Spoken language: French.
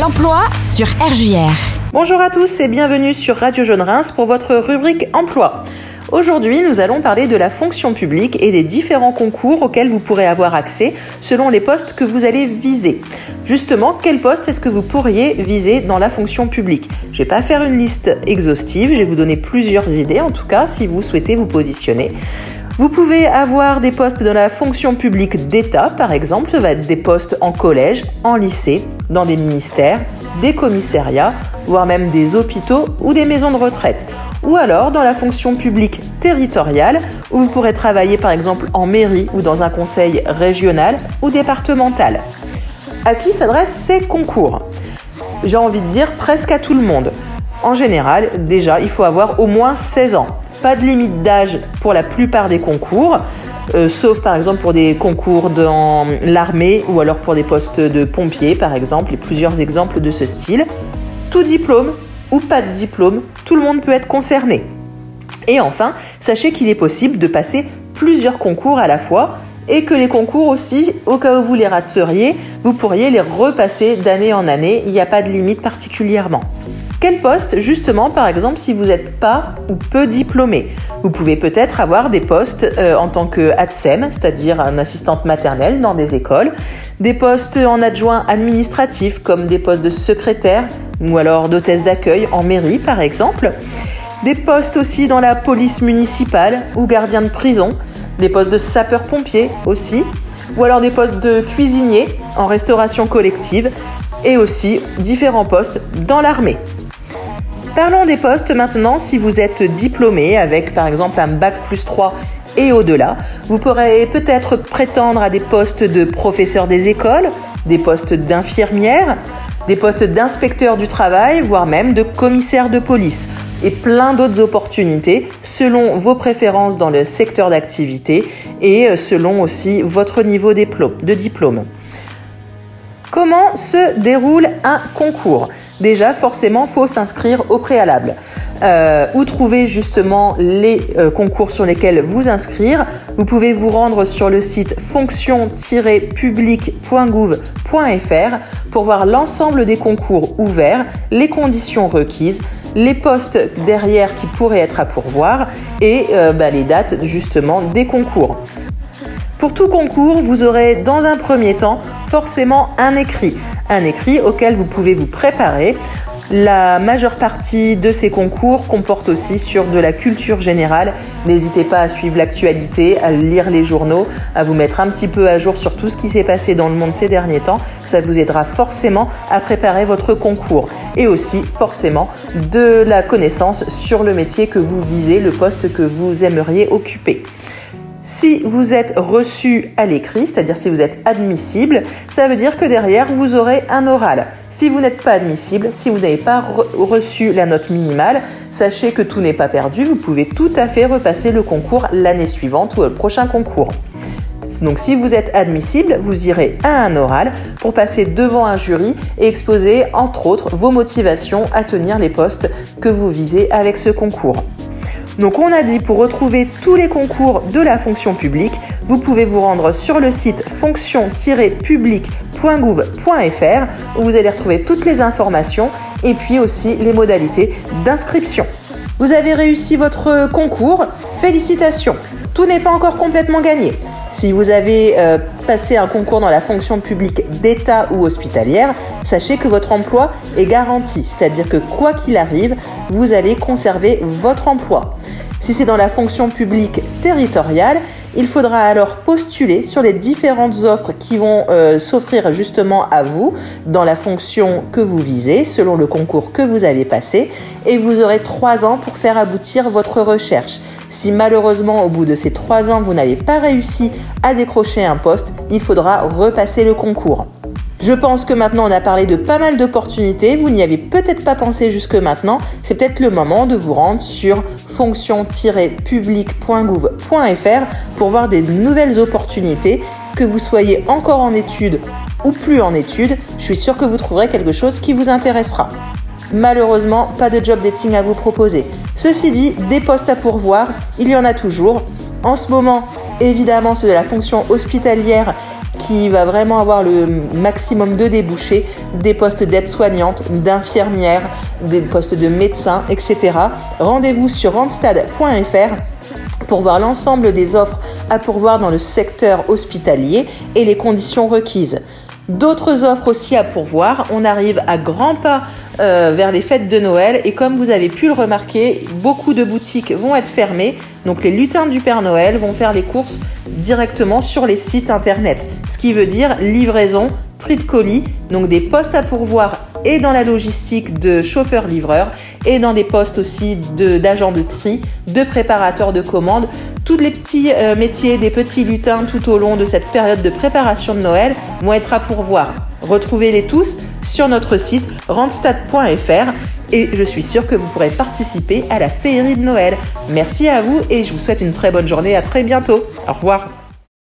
L'emploi sur RJR. Bonjour à tous et bienvenue sur Radio Jaune Reims pour votre rubrique Emploi. Aujourd'hui, nous allons parler de la fonction publique et des différents concours auxquels vous pourrez avoir accès selon les postes que vous allez viser. Justement, quel poste est-ce que vous pourriez viser dans la fonction publique? Je ne vais pas faire une liste exhaustive, je vais vous donner plusieurs idées en tout cas si vous souhaitez vous positionner. Vous pouvez avoir des postes dans la fonction publique d'État, par exemple, ça va être des postes en collège, en lycée, dans des ministères, des commissariats, voire même des hôpitaux ou des maisons de retraite. Ou alors dans la fonction publique territoriale, où vous pourrez travailler par exemple en mairie ou dans un conseil régional ou départemental. À qui s'adressent ces concours? J'ai envie de dire presque à tout le monde. En général, déjà, il faut avoir au moins 16 ans pas de limite d'âge pour la plupart des concours, euh, sauf par exemple pour des concours dans l'armée ou alors pour des postes de pompiers par exemple, et plusieurs exemples de ce style. Tout diplôme ou pas de diplôme, tout le monde peut être concerné. Et enfin, sachez qu'il est possible de passer plusieurs concours à la fois et que les concours aussi, au cas où vous les rateriez, vous pourriez les repasser d'année en année, il n'y a pas de limite particulièrement. Quel poste, justement, par exemple, si vous n'êtes pas ou peu diplômé? Vous pouvez peut-être avoir des postes euh, en tant que ADSEM, c'est-à-dire un assistante maternelle dans des écoles, des postes en adjoint administratif comme des postes de secrétaire ou alors d'hôtesse d'accueil en mairie, par exemple, des postes aussi dans la police municipale ou gardien de prison, des postes de sapeur-pompier aussi, ou alors des postes de cuisinier en restauration collective et aussi différents postes dans l'armée. Parlons des postes maintenant. Si vous êtes diplômé avec par exemple un bac plus 3 et au-delà, vous pourrez peut-être prétendre à des postes de professeur des écoles, des postes d'infirmière, des postes d'inspecteur du travail, voire même de commissaire de police et plein d'autres opportunités selon vos préférences dans le secteur d'activité et euh, selon aussi votre niveau de diplôme. Comment se déroule un concours? Déjà forcément faut s'inscrire au préalable. Euh, où trouver justement les euh, concours sur lesquels vous inscrire? Vous pouvez vous rendre sur le site fonction-public.gouv.fr pour voir l'ensemble des concours ouverts, les conditions requises, les postes derrière qui pourraient être à pourvoir et euh, bah, les dates justement des concours. Pour tout concours, vous aurez dans un premier temps forcément un écrit un écrit auquel vous pouvez vous préparer. La majeure partie de ces concours comporte aussi sur de la culture générale. N'hésitez pas à suivre l'actualité, à lire les journaux, à vous mettre un petit peu à jour sur tout ce qui s'est passé dans le monde ces derniers temps. Ça vous aidera forcément à préparer votre concours. Et aussi forcément de la connaissance sur le métier que vous visez, le poste que vous aimeriez occuper. Si vous êtes reçu à l'écrit, c'est-à-dire si vous êtes admissible, ça veut dire que derrière, vous aurez un oral. Si vous n'êtes pas admissible, si vous n'avez pas reçu la note minimale, sachez que tout n'est pas perdu, vous pouvez tout à fait repasser le concours l'année suivante ou le prochain concours. Donc si vous êtes admissible, vous irez à un oral pour passer devant un jury et exposer entre autres vos motivations à tenir les postes que vous visez avec ce concours. Donc on a dit pour retrouver tous les concours de la fonction publique, vous pouvez vous rendre sur le site fonction-public.gouv.fr où vous allez retrouver toutes les informations et puis aussi les modalités d'inscription. Vous avez réussi votre concours, félicitations. Tout n'est pas encore complètement gagné. Si vous avez euh, passé un concours dans la fonction publique d'État ou hospitalière, sachez que votre emploi est garanti, c'est-à-dire que quoi qu'il arrive, vous allez conserver votre emploi. Si c'est dans la fonction publique territoriale, il faudra alors postuler sur les différentes offres qui vont euh, s'offrir justement à vous dans la fonction que vous visez, selon le concours que vous avez passé, et vous aurez trois ans pour faire aboutir votre recherche. Si malheureusement au bout de ces trois ans vous n'avez pas réussi à décrocher un poste, il faudra repasser le concours. Je pense que maintenant on a parlé de pas mal d'opportunités, vous n'y avez peut-être pas pensé jusque maintenant, c'est peut-être le moment de vous rendre sur fonction-public.gouv.fr pour voir des nouvelles opportunités, que vous soyez encore en études ou plus en études, je suis sûre que vous trouverez quelque chose qui vous intéressera. Malheureusement, pas de job dating à vous proposer. Ceci dit, des postes à pourvoir, il y en a toujours. En ce moment, évidemment, ceux de la fonction hospitalière qui va vraiment avoir le maximum de débouchés, des postes d'aide-soignante, d'infirmière, des postes de médecins, etc. Rendez-vous sur randstad.fr pour voir l'ensemble des offres à pourvoir dans le secteur hospitalier et les conditions requises. D'autres offres aussi à pourvoir. On arrive à grands pas euh, vers les fêtes de Noël et comme vous avez pu le remarquer, beaucoup de boutiques vont être fermées. Donc les lutins du Père Noël vont faire les courses directement sur les sites internet. Ce qui veut dire livraison, tri de colis, donc des postes à pourvoir et dans la logistique de chauffeurs-livreurs et dans des postes aussi d'agents de, tri, de préparateurs de commandes. Tous les petits euh, métiers des petits lutins tout au long de cette période de préparation de Noël vont être à pourvoir. Retrouvez-les tous sur notre site randstad.fr et je suis sûre que vous pourrez participer à la féerie de Noël. Merci à vous et je vous souhaite une très bonne journée. À très bientôt. Au revoir.